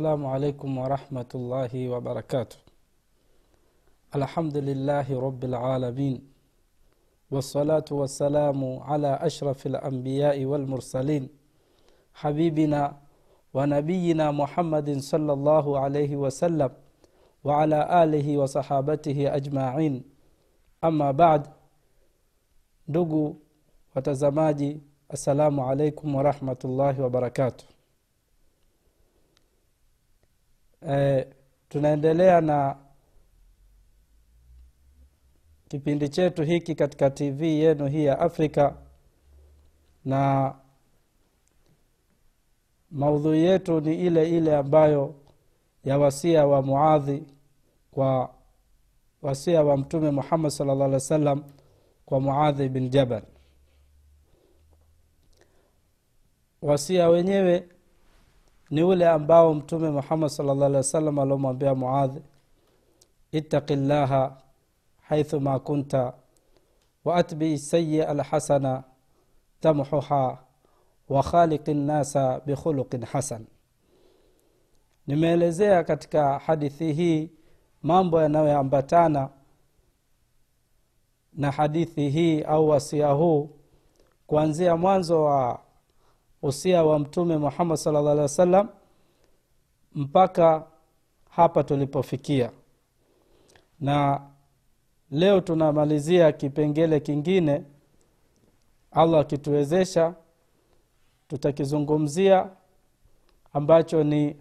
السلام عليكم ورحمة الله وبركاته. الحمد لله رب العالمين والصلاة والسلام على أشرف الأنبياء والمرسلين حبيبنا ونبينا محمد صلى الله عليه وسلم وعلى آله وصحابته أجمعين. أما بعد ndugu watazamaji assalamu alaikum warahmatullahi wabarakatuh e, tunaendelea na kipindi chetu hiki katika tv yenu hii ya afrika na maudhui yetu ni ile ile ambayo ya wasia wa muadhi kwa wasia wa mtume muhammad sal llah alih wa sallam kwa muadhi bin jabal. Wasia wenyewe ni ule ambao mtume muhammad salllah alih wa sallam aliomwambia muadhi ittaqi llaha haithu ma kunta waatbii sayia alhasana tamhuha wakhaliqi nnasa bikhuluqin hasan. Nimeelezea katika hadithi hii mambo yanayoambatana na hadithi hii au wasia huu kuanzia mwanzo wa usia wa mtume muhammad salllah alih wasallam mpaka hapa tulipofikia. Na leo tunamalizia kipengele kingine allah akituwezesha tutakizungumzia ambacho ni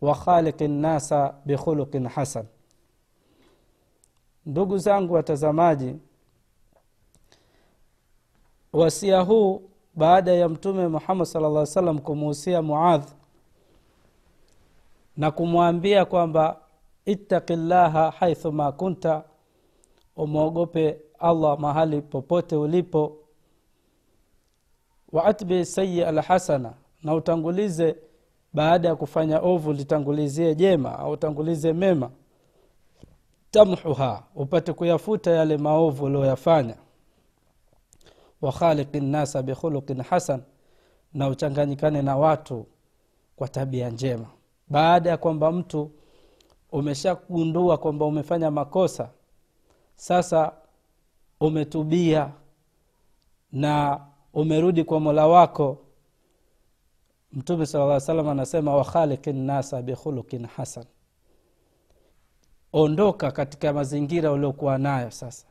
wakhaliqi nnasa bikhuluqin hasan. Ndugu zangu watazamaji wasia huu baada ya mtume muhammad sala llah salam kumuhusia muadh na kumwambia kwamba ittaqi llaha haithu ma kunta umwogope allah mahali popote ulipo. Waatbi sayia alhasana na utangulize baada ya kufanya ovu litangulizie jema au utangulize mema. Tamhuha upate kuyafuta yale maovu ulioyafanya wa khaliqi nnasa bikhuluqin hasan na uchanganyikane na watu kwa tabia njema. Baada ya kwamba mtu umeshagundua kwamba umefanya makosa sasa umetubia na umerudi kwa mola wako mtume sala lla salam anasema wakhaliki nnasa bikhuluqin hasan. Ondoka katika mazingira uliokuwa nayo sasa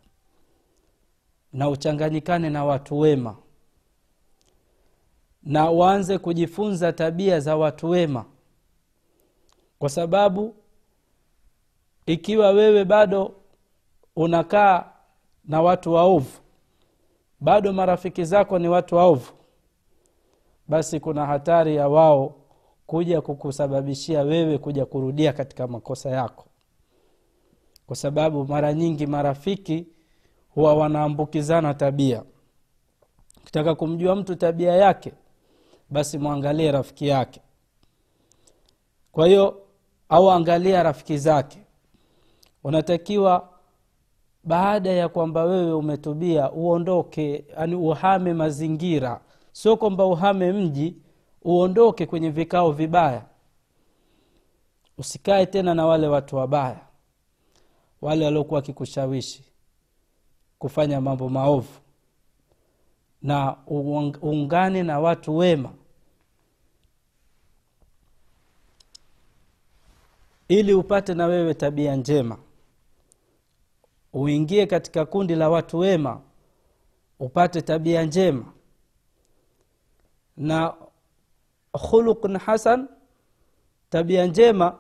na uchanganyikane na watu wema. Na uanze kujifunza tabia za watu wema. Kwa sababu ikiwa wewe bado unakaa na watu waovu bado marafiki zako ni watu waovu basi kuna hatari ya wao kuja kukusababishia wewe kuja kurudia katika makosa yako. Kwa sababu mara nyingi marafiki huwa wanaambukizana tabia. Ukitaka kumjua mtu tabia yake basi mwangalie rafiki yake. Kwa hiyo au angalia rafiki zake. Unatakiwa baada ya kwamba wewe umetubia uondoke yani uhame mazingira. Sio kwamba uhame mji uondoke kwenye vikao vibaya. Usikae tena na wale watu wabaya wale waliokuwa wakikushawishi kufanya mambo maovu. Na uungane na watu wema. Ili upate na wewe tabia njema. Uingie katika kundi la watu wema upate tabia njema. Na khuluqun hasan tabia njema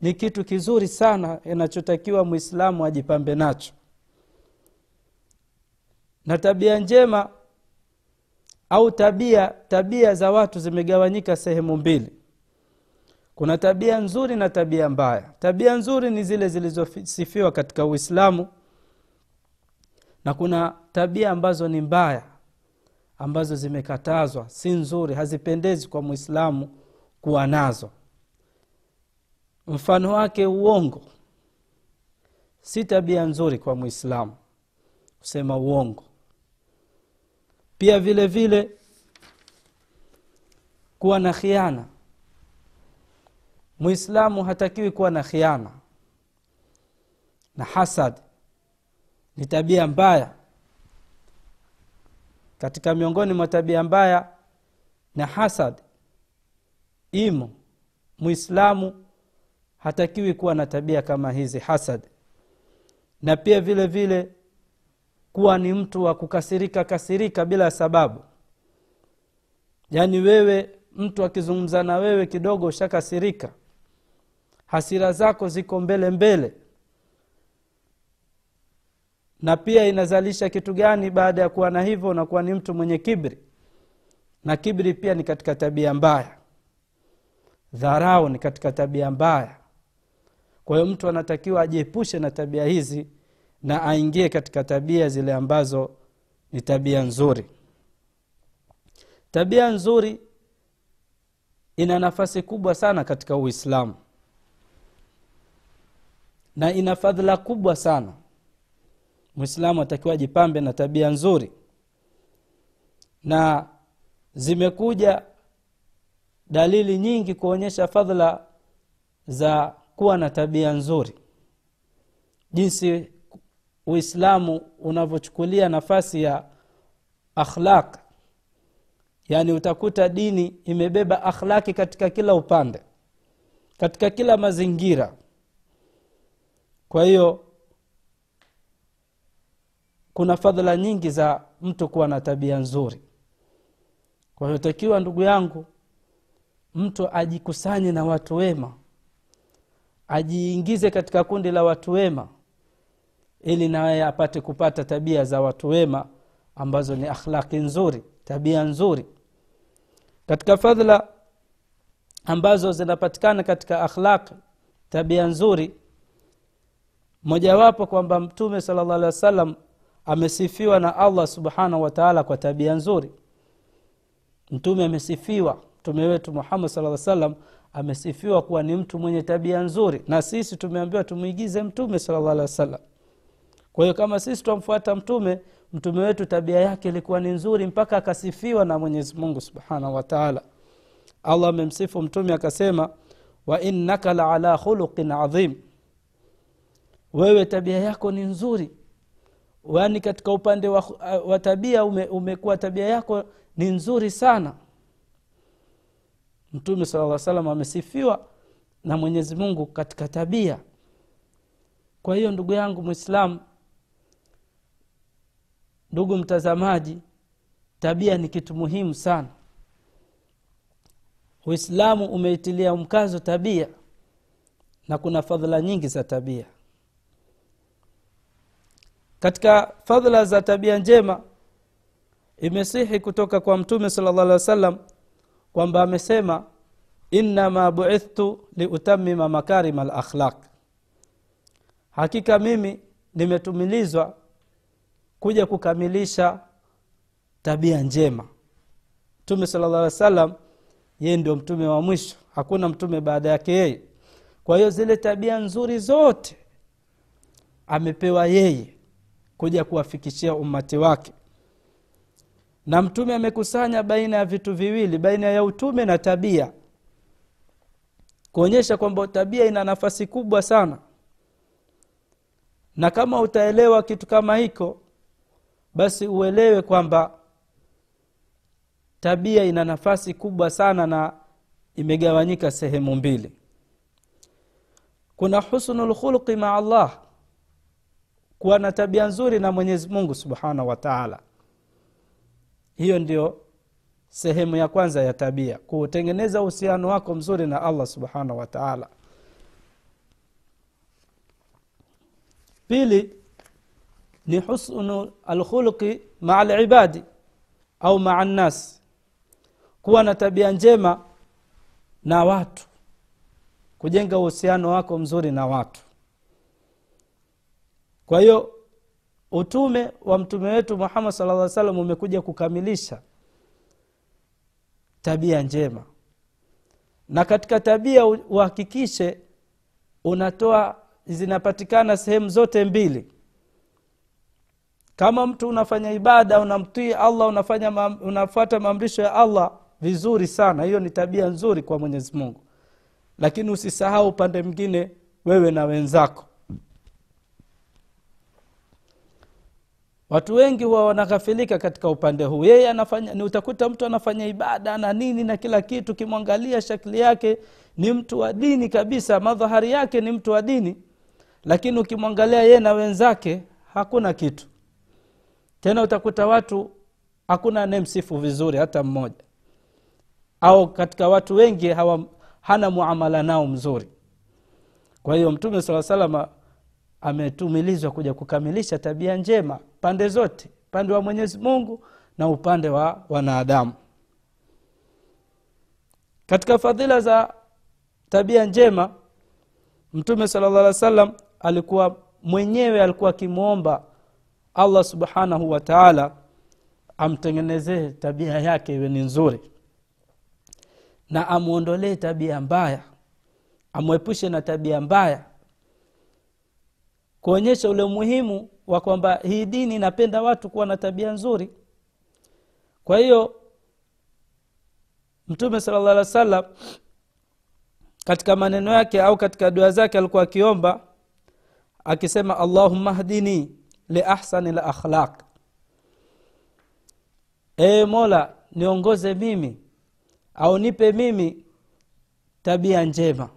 ni kitu kizuri sana inachotakiwa mwislamu ajipambe nacho na tabia njema au tabia tabia za watu zimegawanyika sehemu mbili. Kuna tabia nzuri na tabia mbaya. Tabia nzuri ni zile zilizosifiwa katika uislamu na kuna tabia ambazo ni mbaya ambazo zimekatazwa si nzuri hazipendezi kwa mwislamu kuwa nazo. Mfano wake uongo. Si tabia nzuri kwa mwislamu kusema uongo pia vile vile kuwa na khiana. Muislamu hatakiwi kuwa na khiana na hasad. Ni tabia mbaya. Katika miongoni mwa tabia mbaya na hasad imo. Muislamu hatakiwi kuwa na tabia kama hizi hasad. Na pia vile vile kuwa ni mtu wa kukasirika kasirika bila sababu. Yaani wewe mtu akizungumza na wewe kidogo ushakasirika. Hasira zako ziko mbele mbele. Na pia inazalisha kitu gani baada ya kuwa na hivyo unakuwa ni mtu mwenye kibri? Na kibri pia ni katika tabia mbaya. Dharau ni katika tabia mbaya. Kwa hiyo mtu anatakiwa ajiepushe na tabia hizi na aingie katika tabia zile ambazo ni tabia nzuri. Tabia nzuri ina nafasi kubwa sana katika uislamu. Na ina fadhila kubwa sana. Mwislamu atakiwa ajipambe na tabia nzuri. Na zimekuja dalili nyingi kuonyesha fadhila za kuwa na tabia nzuri. Jinsi uislamu unavyochukulia nafasi ya akhlaq. Yaani utakuta dini imebeba akhlaki katika kila upande katika kila mazingira. Kwa hiyo kuna fadhila nyingi za mtu kuwa na tabia nzuri. Kwa hiyo takiwa ndugu yangu mtu ajikusanye na watu wema ajiingize katika kundi la watu wema ili naye apate kupata tabia za watu wema ambazo ni akhlaki nzuri tabia nzuri. Katika fadhila ambazo zinapatikana katika akhlaqi tabia nzuri mojawapo kwamba mtume sala llah alih wa amesifiwa na allah subhanahu wataala kwa tabia nzuri. Mtume amesifiwa mtume wetu muhammad saa salam amesifiwa kuwa ni mtu mwenye tabia nzuri. Na sisi tumeambiwa tumwigize mtume salllah alih wa sallam kwa hiyo kama sisi twamfuata mtume mtume wetu tabia yake ilikuwa ni nzuri mpaka akasifiwa na mwenyezi mungu subhanahu wataala allah amemsifu mtume akasema wainnaka laala khuluqin adhim wewe tabia yako ni nzuri. Yaani katika upande wa, wa tabia ume, tabia yako ni nzuri sana. Mtume sala salam amesifiwa na mwenyezi mungu katika tabia. Kwa hiyo ndugu yangu mwislamu ndugu mtazamaji tabia ni kitu muhimu sana. Uislamu umeitilia mkazo tabia na kuna fadhila nyingi za tabia. Katika fadhila za tabia njema imesihi kutoka kwa mtume sala llah alih wa sallam kwamba amesema innama buithtu liutamima makarima lakhlaq hakika mimi nimetumilizwa kuja kukamilisha tabia njema. Mtume sala llah wa yeye ndio mtume wa mwisho. Hakuna mtume baada yake yeye. Kwa hiyo zile tabia nzuri zote amepewa yeye kuja kuwafikishia ummati wake. Na mtume amekusanya baina ya vitu viwili baina ya utume na tabia. Kuonyesha kwamba tabia ina nafasi kubwa sana. Na kama utaelewa kitu kama hiko basi uelewe kwamba tabia ina nafasi kubwa sana na imegawanyika sehemu mbili. Kuna husnu lkhulqi maa allah kuwa na tabia nzuri na mwenyezi mungu subhanahu wa taala. Hiyo ndio sehemu ya kwanza ya tabia kutengeneza uhusiano wako mzuri na allah subhanahu wa taala. Pili ni husnu alkhulqi maa libadi au maa nnasi kuwa na tabia njema na watu. Kujenga uhusiano wako mzuri na watu. Kwa hiyo utume wa mtume wetu muhammad sala lla salam umekuja kukamilisha tabia njema. Na katika tabia uhakikishe unatoa zinapatikana sehemu zote mbili kama mtu unafanya ibada unamtii allah unafanya unafuata maamrisho ya allah vizuri sana. Hiyo ni tabia nzuri kwa mwenyezi mungu. Lakini usisahau upande mwingine wewe na wenzako. Watu wengi huwa wanaghafilika katika upande huu. Yeye anafanya ni utakuta mtu anafanya ibada na nini na kila kitu kimwangalia shakli yake ni mtu wa dini kabisa madhahari yake ni mtu wa dini. Lakini ukimwangalia yeye na wenzake hakuna kitu tena utakuta watu hakuna anayemsifu vizuri hata mmoja. Au katika watu wengi hawa, hana muamala nao mzuri. Kwa hiyo mtume saa salama ametumilizwa kuja kukamilisha tabia njema pande zote upande wa mwenyezi mungu na upande wa wanadamu. Katika fadhila za tabia njema mtume sala llah alih wa sallam alikuwa mwenyewe alikuwa akimwomba allah subhanahu wa taala amtengenezee tabia yake iwe ni nzuri na amwondolee tabia mbaya amwepushe na tabia mbaya kuonyesha ule umuhimu wa kwamba hii dini inapenda watu kuwa na tabia nzuri. Kwa hiyo mtume sala llah alih wa sallam katika maneno yake au katika dua zake alikuwa akiomba akisema allahumma hdini liahsani lakhlaq ee mola niongoze mimi au nipe mimi tabia njema.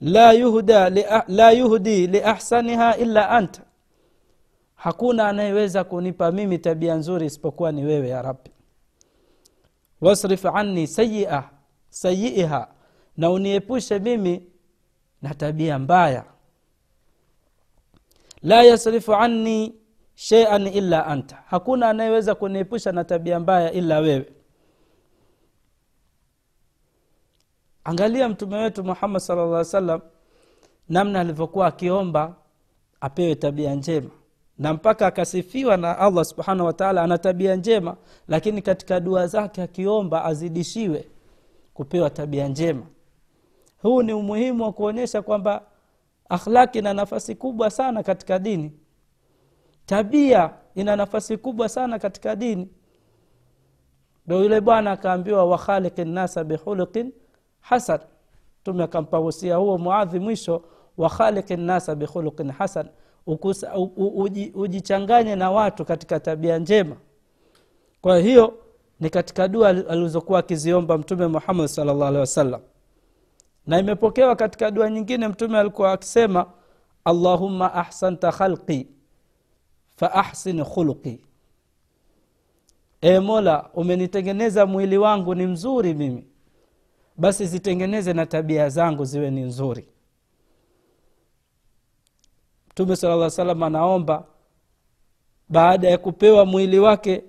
La yuhda li, la yuhdi liahsaniha illa anta hakuna anayeweza kunipa mimi tabia nzuri isipokuwa ni wewe ya rabbi. Wasrif anni sayiiha na uniepushe mimi na tabia mbaya la yasrifu anni sheian illa anta. Hakuna anayeweza kuniepusha na tabia mbaya ila wewe. Angalia mtume wetu muhammad sala llah salam namna alivyokuwa akiomba apewe tabia njema. Na mpaka akasifiwa na allah subhanahu wataala ana tabia njema lakini katika dua zake akiomba azidishiwe kupewa tabia njema. Huu ni umuhimu wa kuonyesha kwamba akhlaki ina nafasi kubwa sana katika dini. Tabia ina nafasi kubwa sana katika dini. Ndo yule bwana akaambiwa wakhaliki nasa bihuluqin hasan mtume akampa husia huo muadhi mwisho wakhaliki nasa bihuluqin hasan ujichanganye na watu katika tabia njema. Kwa hiyo ni katika dua alizokuwa akiziomba mtume muhammad salllah alehi wasallam na imepokewa katika dua nyingine mtume alikuwa akisema allahumma ahsanta khalqi fa ahsin khuluqi e mola umenitengeneza mwili wangu ni mzuri mimi. Basi zitengeneze na tabia zangu ziwe ni nzuri. Mtume sala llah salam anaomba baada ya kupewa mwili wake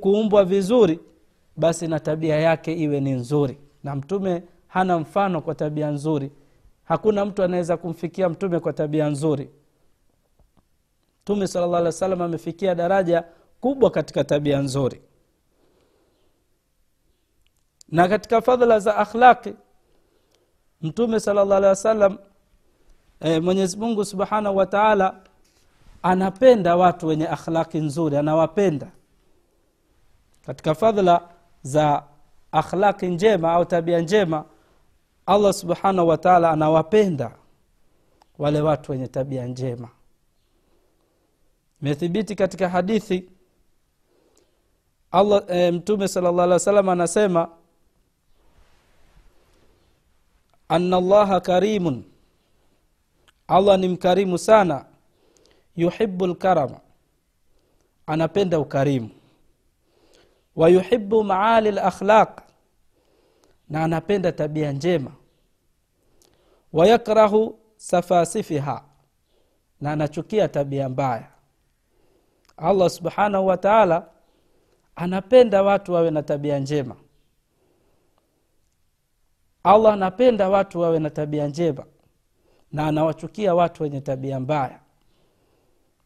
kuumbwa vizuri basi na tabia yake iwe ni nzuri. Na mtume hana mfano kwa tabia nzuri. Hakuna mtu anaweza kumfikia mtume kwa tabia nzuri. Mtume salam amefikia daraja kubwa katika tabia nzuri. Na katika fadhila za akhlaqi mtume sala llah alehi wasallam e, mwenyezi subhanahu wa taala anapenda watu wenye akhlaqi nzuri anawapenda. Katika fadhila za akhlaqi njema au tabia njema allah subhanahu wa taala anawapenda wale watu wenye tabia njema. Imethibiti katika hadithi allah e, mtume sala llah alih wa sallam anasema ana llaha karimun. Allah ni mkarimu sana. Yuhibu lkarama anapenda ukarimu. Wayuhibu maali lakhlaq na anapenda tabia njema. Wayakrahu safasifiha na anachukia tabia mbaya. Allah subhanahu wa taala anapenda watu wawe na tabia njema. Allah anapenda watu wawe na tabia njema na anawachukia watu wenye tabia mbaya.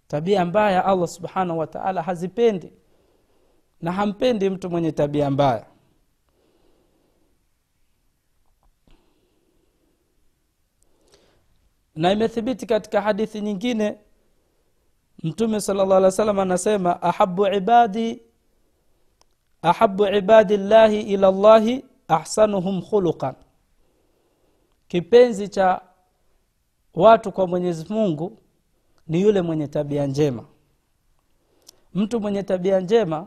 Tabia mbaya allah subhanahu wa taala hazipendi na hampendi mtu mwenye tabia mbaya na imethibiti katika hadithi nyingine mtume sala llah alih wa sallam anasema ahabu ibadi ahabu ibadi llahi ila llahi ahsanuhum khuluqan. Kipenzi cha watu kwa mwenyezi mungu ni yule mwenye tabia njema. Mtu mwenye tabia njema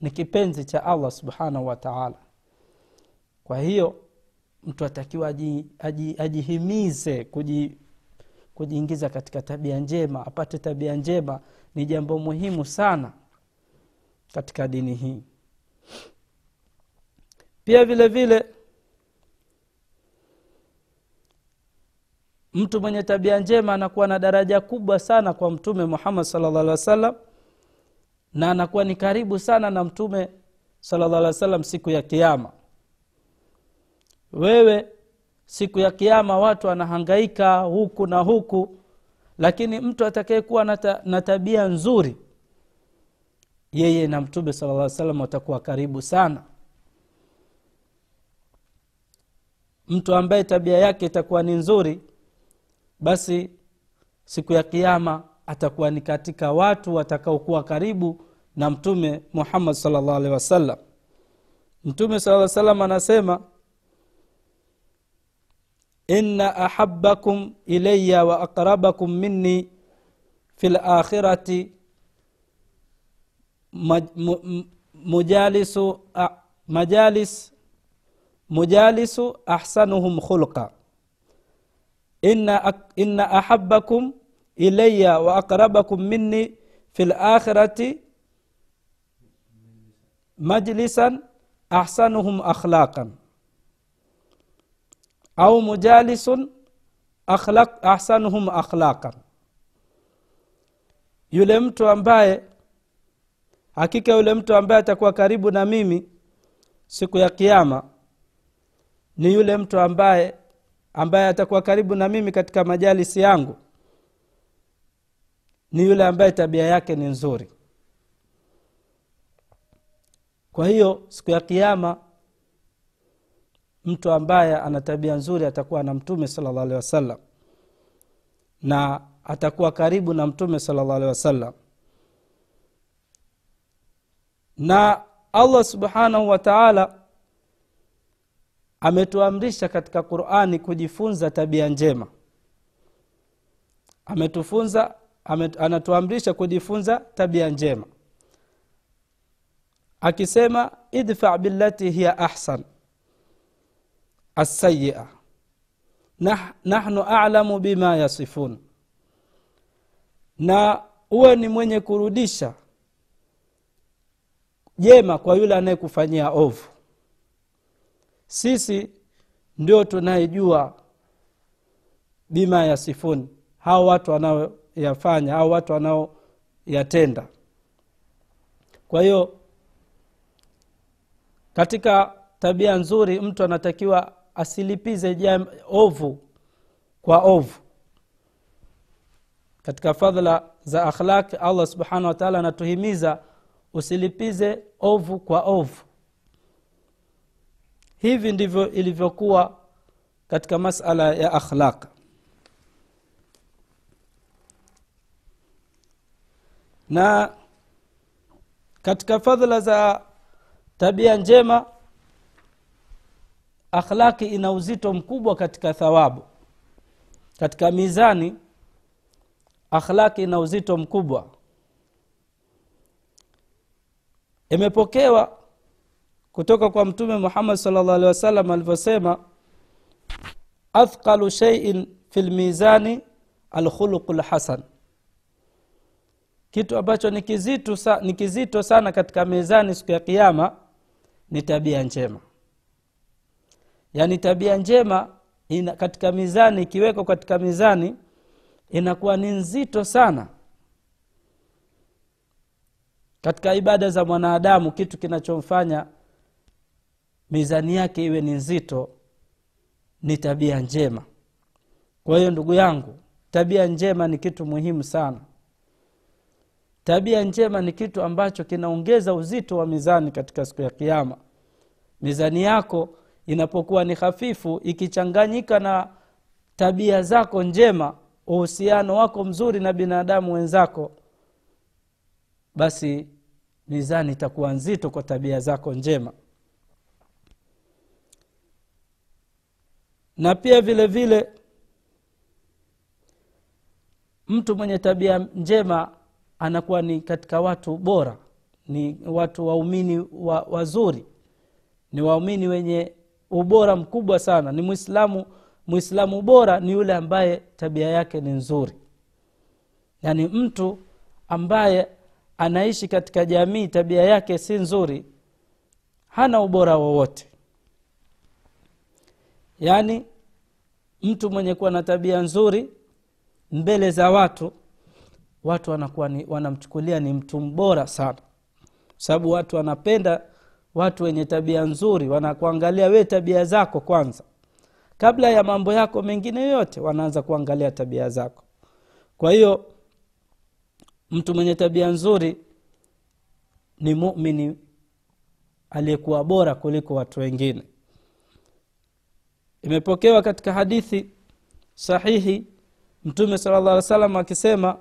ni kipenzi cha allah subhanahu wa taala. Kwa hiyo mtu atakiwa aji, aji, ajihimize kuji, kujiingiza katika tabia njema apate tabia njema ni jambo muhimu sana katika dini hii. Pia vile vile mtu mwenye tabia njema anakuwa na daraja kubwa sana kwa mtume muhammad salllah alih wa sallam na anakuwa ni karibu sana na mtume salllah alih wa sallam siku ya kiama wewe siku ya kiama watu wanahangaika huku na huku lakini mtu atakayekuwa na, tabia nzuri yeye na mtume sala llah salam watakuwa karibu sana. Mtu ambaye tabia yake itakuwa ni nzuri basi siku ya kiama atakuwa ni katika watu watakaokuwa karibu na mtume muhammad salllah alehi wasallam. Mtume sala salam anasema إن أحبكم إلي وأقربكم مني في الآخرة مجالس مجالس مجالس أحسنهم خلقا. إن إن أحبكم إلي وأقربكم مني في الآخرة مجلسا أحسنهم أخلاقا. Au mujalisun akhlaq, ahsanuhum akhlaqan. Yule mtu ambaye hakika yule mtu ambaye atakuwa karibu na mimi siku ya kiama ni yule mtu ambaye ambaye atakuwa karibu na mimi katika majalisi yangu ni yule ambaye tabia yake ni nzuri. Kwa hiyo siku ya kiama mtu ambaye ana tabia nzuri atakuwa na mtume salllah alehi wasallam. Na atakuwa karibu na mtume salllah alehi wasallam. Na allah subhanahu wa taala ametuamrisha katika qurani kujifunza tabia njema. Ametufunza amet, anatuamrisha kujifunza tabia njema. Akisema idfa billati hiya ahsan assayia nah, nahnu alamu bima yasifun. Na uwe ni mwenye kurudisha jema kwa yule anayekufanyia ovu. Sisi ndio tunayejua bima yasifun. Hao watu wanaoyafanya au watu wanaoyatenda. Kwa hiyo katika tabia nzuri mtu anatakiwa asilipize jam, ovu kwa ovu. Katika fadhla za akhlaq allah subhanahu wa taala anatuhimiza usilipize ovu kwa ovu. Hivi ndivyo ilivyokuwa katika masala ya akhlaq. Na katika fadhila za tabia njema akhlaki ina uzito mkubwa katika thawabu. Katika mizani akhlaki ina uzito mkubwa. Imepokewa kutoka kwa mtume muhammad salllah alehi wasallam alivyosema athqalu sheiin fi lmizani alkhuluqu lhasan kitu ambacho ni kizito, ni kizito sana katika mizani siku ya kiama ni tabia njema yaani tabia njema ina, katika mizani ikiwekwa katika mizani inakuwa ni nzito sana. Katika ibada za mwanadamu kitu kinachomfanya mizani yake iwe ni nzito ni tabia njema. Kwa hiyo ndugu yangu tabia njema ni kitu muhimu sana. Tabia njema ni kitu ambacho kinaongeza uzito wa mizani katika siku ya kiama mizani yako inapokuwa ni hafifu ikichanganyika na tabia zako njema uhusiano wako mzuri na binadamu wenzako basi mizani itakuwa nzito kwa tabia zako njema. Na pia vile vile mtu mwenye tabia njema anakuwa ni katika watu bora ni watu waumini wa, wazuri ni waumini wenye ubora mkubwa sana. Ni mwislamu mwislamu bora ni yule ambaye tabia yake ni nzuri. Yaani mtu ambaye anaishi katika jamii tabia yake si nzuri hana ubora wowote. Yaani mtu mwenye kuwa na tabia nzuri mbele za watu watu wanakuwa ni, wanamchukulia ni mtu mbora sana. Sababu watu wanapenda watu wenye tabia nzuri wanakuangalia we tabia zako kwanza. Kabla ya mambo yako mengine yote wanaanza kuangalia tabia zako. Kwa hiyo mtu mwenye tabia nzuri ni mumini aliyekuwa bora kuliko watu wengine. Imepokewa katika hadithi sahihi mtume sala llah alih salam akisema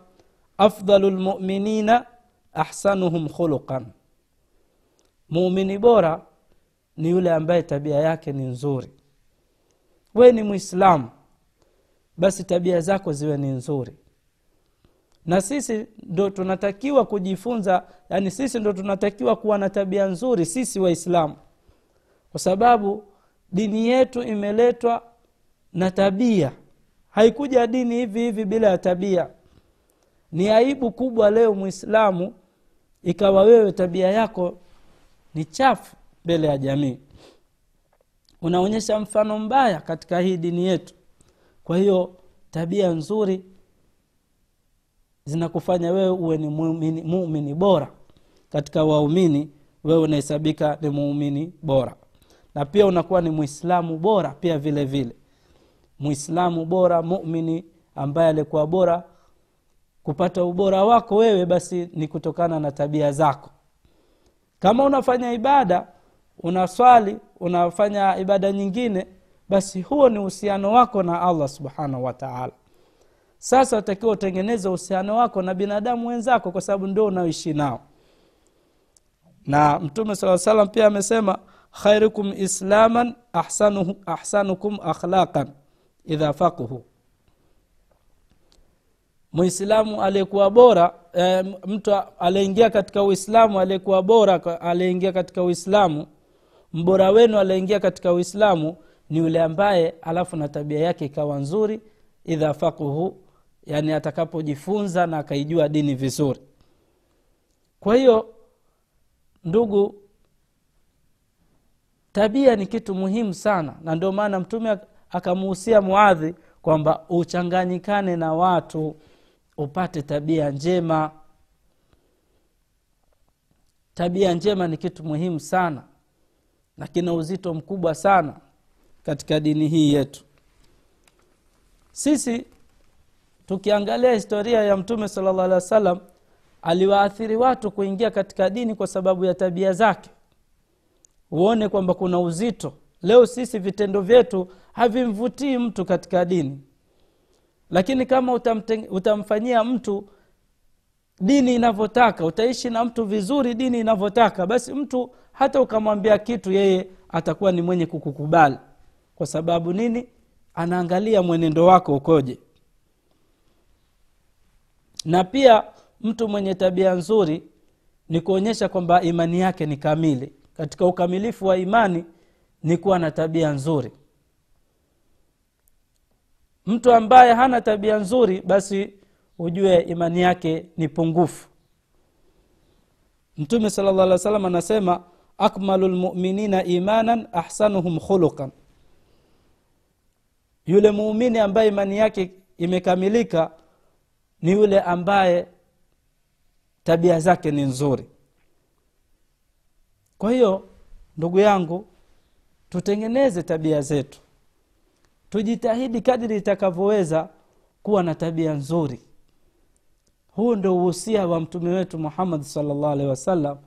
afdalu lmuminina ahsanuhum khuluqan muumini bora ni yule ambaye tabia yake ni nzuri. We ni mwislamu basi tabia zako ziwe ni nzuri. Na sisi ndo tunatakiwa kujifunza yani sisi ndo tunatakiwa kuwa na tabia nzuri sisi waislamu. Kwa sababu dini yetu imeletwa na tabia. Haikuja dini hivi hivi bila ya tabia. Ni aibu kubwa leo mwislamu ikawa wewe tabia yako ni chafu mbele ya jamii. Unaonyesha mfano mbaya katika hii dini yetu. Kwa hiyo tabia nzuri zinakufanya wewe uwe ni muumini, muumini bora. Katika waumini wewe unahesabika ni muumini bora. Na pia unakuwa ni mwislamu bora pia vile vile. Mwislamu bora mumini ambaye alikuwa bora kupata ubora wako wewe basi ni kutokana na tabia zako kama unafanya ibada unaswali unafanya ibada nyingine basi huo ni uhusiano wako na allah subhanahu wataala sasa utakiwa utengeneze uhusiano wako na binadamu wenzako kwa sababu ndio unaoishi nao. Na mtume saa salam pia amesema khairukum islaman ahsanukum akhlaqan idha faquhu mwislamu aliyekuwa bora e, mtu aliyeingia katika uislamu aliyekuwa bora aliyeingia katika uislamu mbora wenu aliyeingia katika uislamu ni yule ambaye alafu na tabia yake ikawa nzuri idha fakuhu yani atakapojifunza na akaijua dini vizuri. Kwa hiyo ndugu tabia ni kitu muhimu sana na ndio maana mtume akamuhusia muadhi kwamba uchanganyikane na watu upate tabia njema. Tabia njema ni kitu muhimu sana na kina uzito mkubwa sana katika dini hii yetu. Sisi tukiangalia historia ya mtume sala llah alih wa sallam aliwaathiri watu kuingia katika dini kwa sababu ya tabia zake. Uone kwamba kuna uzito. Leo sisi vitendo vyetu havimvutii mtu katika dini lakini kama utamfanyia mtu dini inavyotaka utaishi na mtu vizuri dini inavyotaka basi mtu hata ukamwambia kitu yeye atakuwa ni mwenye kukukubali. Kwa sababu nini? Anaangalia mwenendo wako ukoje. Na pia mtu mwenye tabia nzuri ni kuonyesha kwamba imani yake ni kamili. Katika ukamilifu wa imani ni kuwa na tabia nzuri mtu ambaye hana tabia nzuri basi ujue imani yake ni pungufu. Mtume sala llah alih wa sallam anasema akmalu lmuminina imanan ahsanuhum khuluqan. Yule muumini ambaye imani yake imekamilika ni yule ambaye tabia zake ni nzuri. Kwa hiyo ndugu yangu tutengeneze tabia zetu tujitahidi kadiri itakavyoweza kuwa na tabia nzuri. Huu ndo uhusia wa mtume wetu muhammad salllah alehi wasallam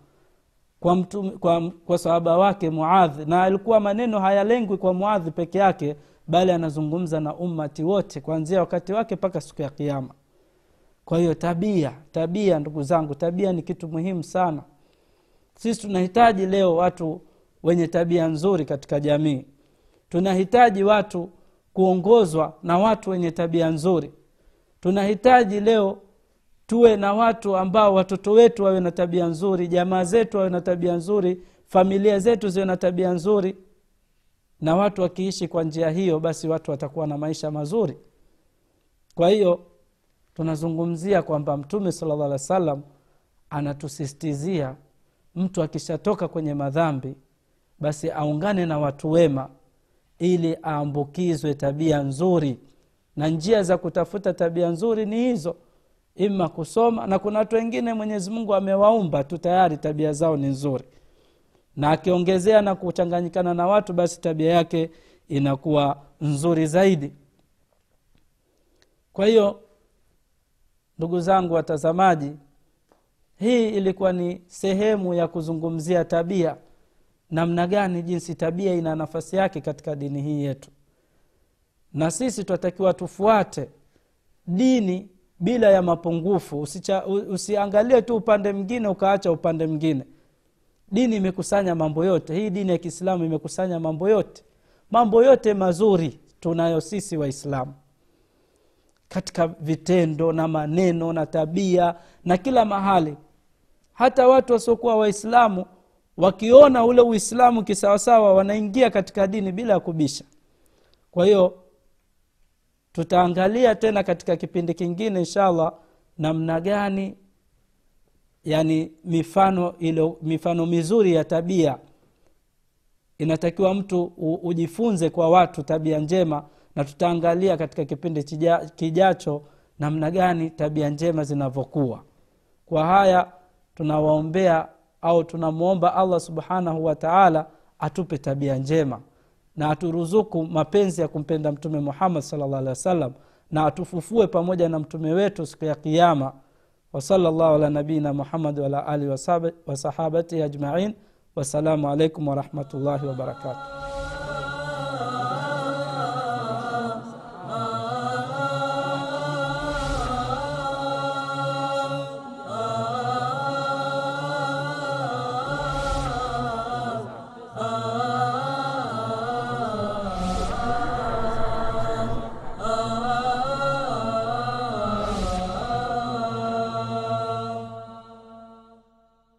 kwa, kwa, kwa sahaba wake muadhi na alikuwa maneno hayalengwi kwa muadhi peke yake bali anazungumza na ummati wote kuanzia wakati wake mpaka siku ya kiama kwa hiyo tabia tabia ndugu zangu tabia ni kitu muhimu sana. Sisi tunahitaji leo watu wenye tabia nzuri katika jamii. Tunahitaji watu kuongozwa na watu wenye tabia nzuri. Tunahitaji leo tuwe na watu ambao watoto wetu wawe na tabia nzuri jamaa zetu wawe na tabia nzuri familia zetu ziwe na tabia nzuri. Na watu wakiishi kwa njia hiyo basi watu watakuwa na maisha mazuri. Kwa hiyo tunazungumzia kwamba mtume salallah alih wa sallam anatusistizia mtu akishatoka kwenye madhambi basi aungane na watu wema ili aambukizwe tabia nzuri. Na njia za kutafuta tabia nzuri ni hizo. Ima kusoma na kuna watu wengine mwenyezi mungu amewaumba tu tayari tabia zao ni nzuri. Na akiongezea na kuchanganyikana na watu basi tabia yake inakuwa nzuri zaidi. Kwa hiyo ndugu zangu watazamaji hii ilikuwa ni sehemu ya kuzungumzia tabia namna gani jinsi tabia ina nafasi yake katika dini hii yetu. Na sisi tunatakiwa tufuate dini bila ya mapungufu. Usicha, usiangalie tu upande mwingine ukaacha upande mwingine. Dini imekusanya mambo yote. Hii dini ya kiislamu imekusanya mambo yote. Mambo yote mazuri tunayo sisi waislamu. Katika vitendo na maneno na tabia na kila mahali. Hata watu wasiokuwa waislamu wakiona ule uislamu kisawasawa wanaingia katika dini bila ya kubisha. Kwa hiyo tutaangalia tena katika kipindi kingine inshallah namna gani yani mifano ilo, mifano mizuri ya tabia. Inatakiwa mtu ujifunze kwa watu tabia njema na tutaangalia katika kipindi kijacho namna gani tabia njema zinavyokuwa. Kwa haya tunawaombea au tunamwomba allah subhanahu wataala atupe tabia njema na aturuzuku mapenzi ya kumpenda mtume muhammad salllah alehi wasallam na atufufue pamoja na mtume wetu siku ya kiama wasala llahu ala nabiina muhammad waala alihi wasahabatihi ajmain. Wassalamu alaikum warahmatullahi wabarakatuh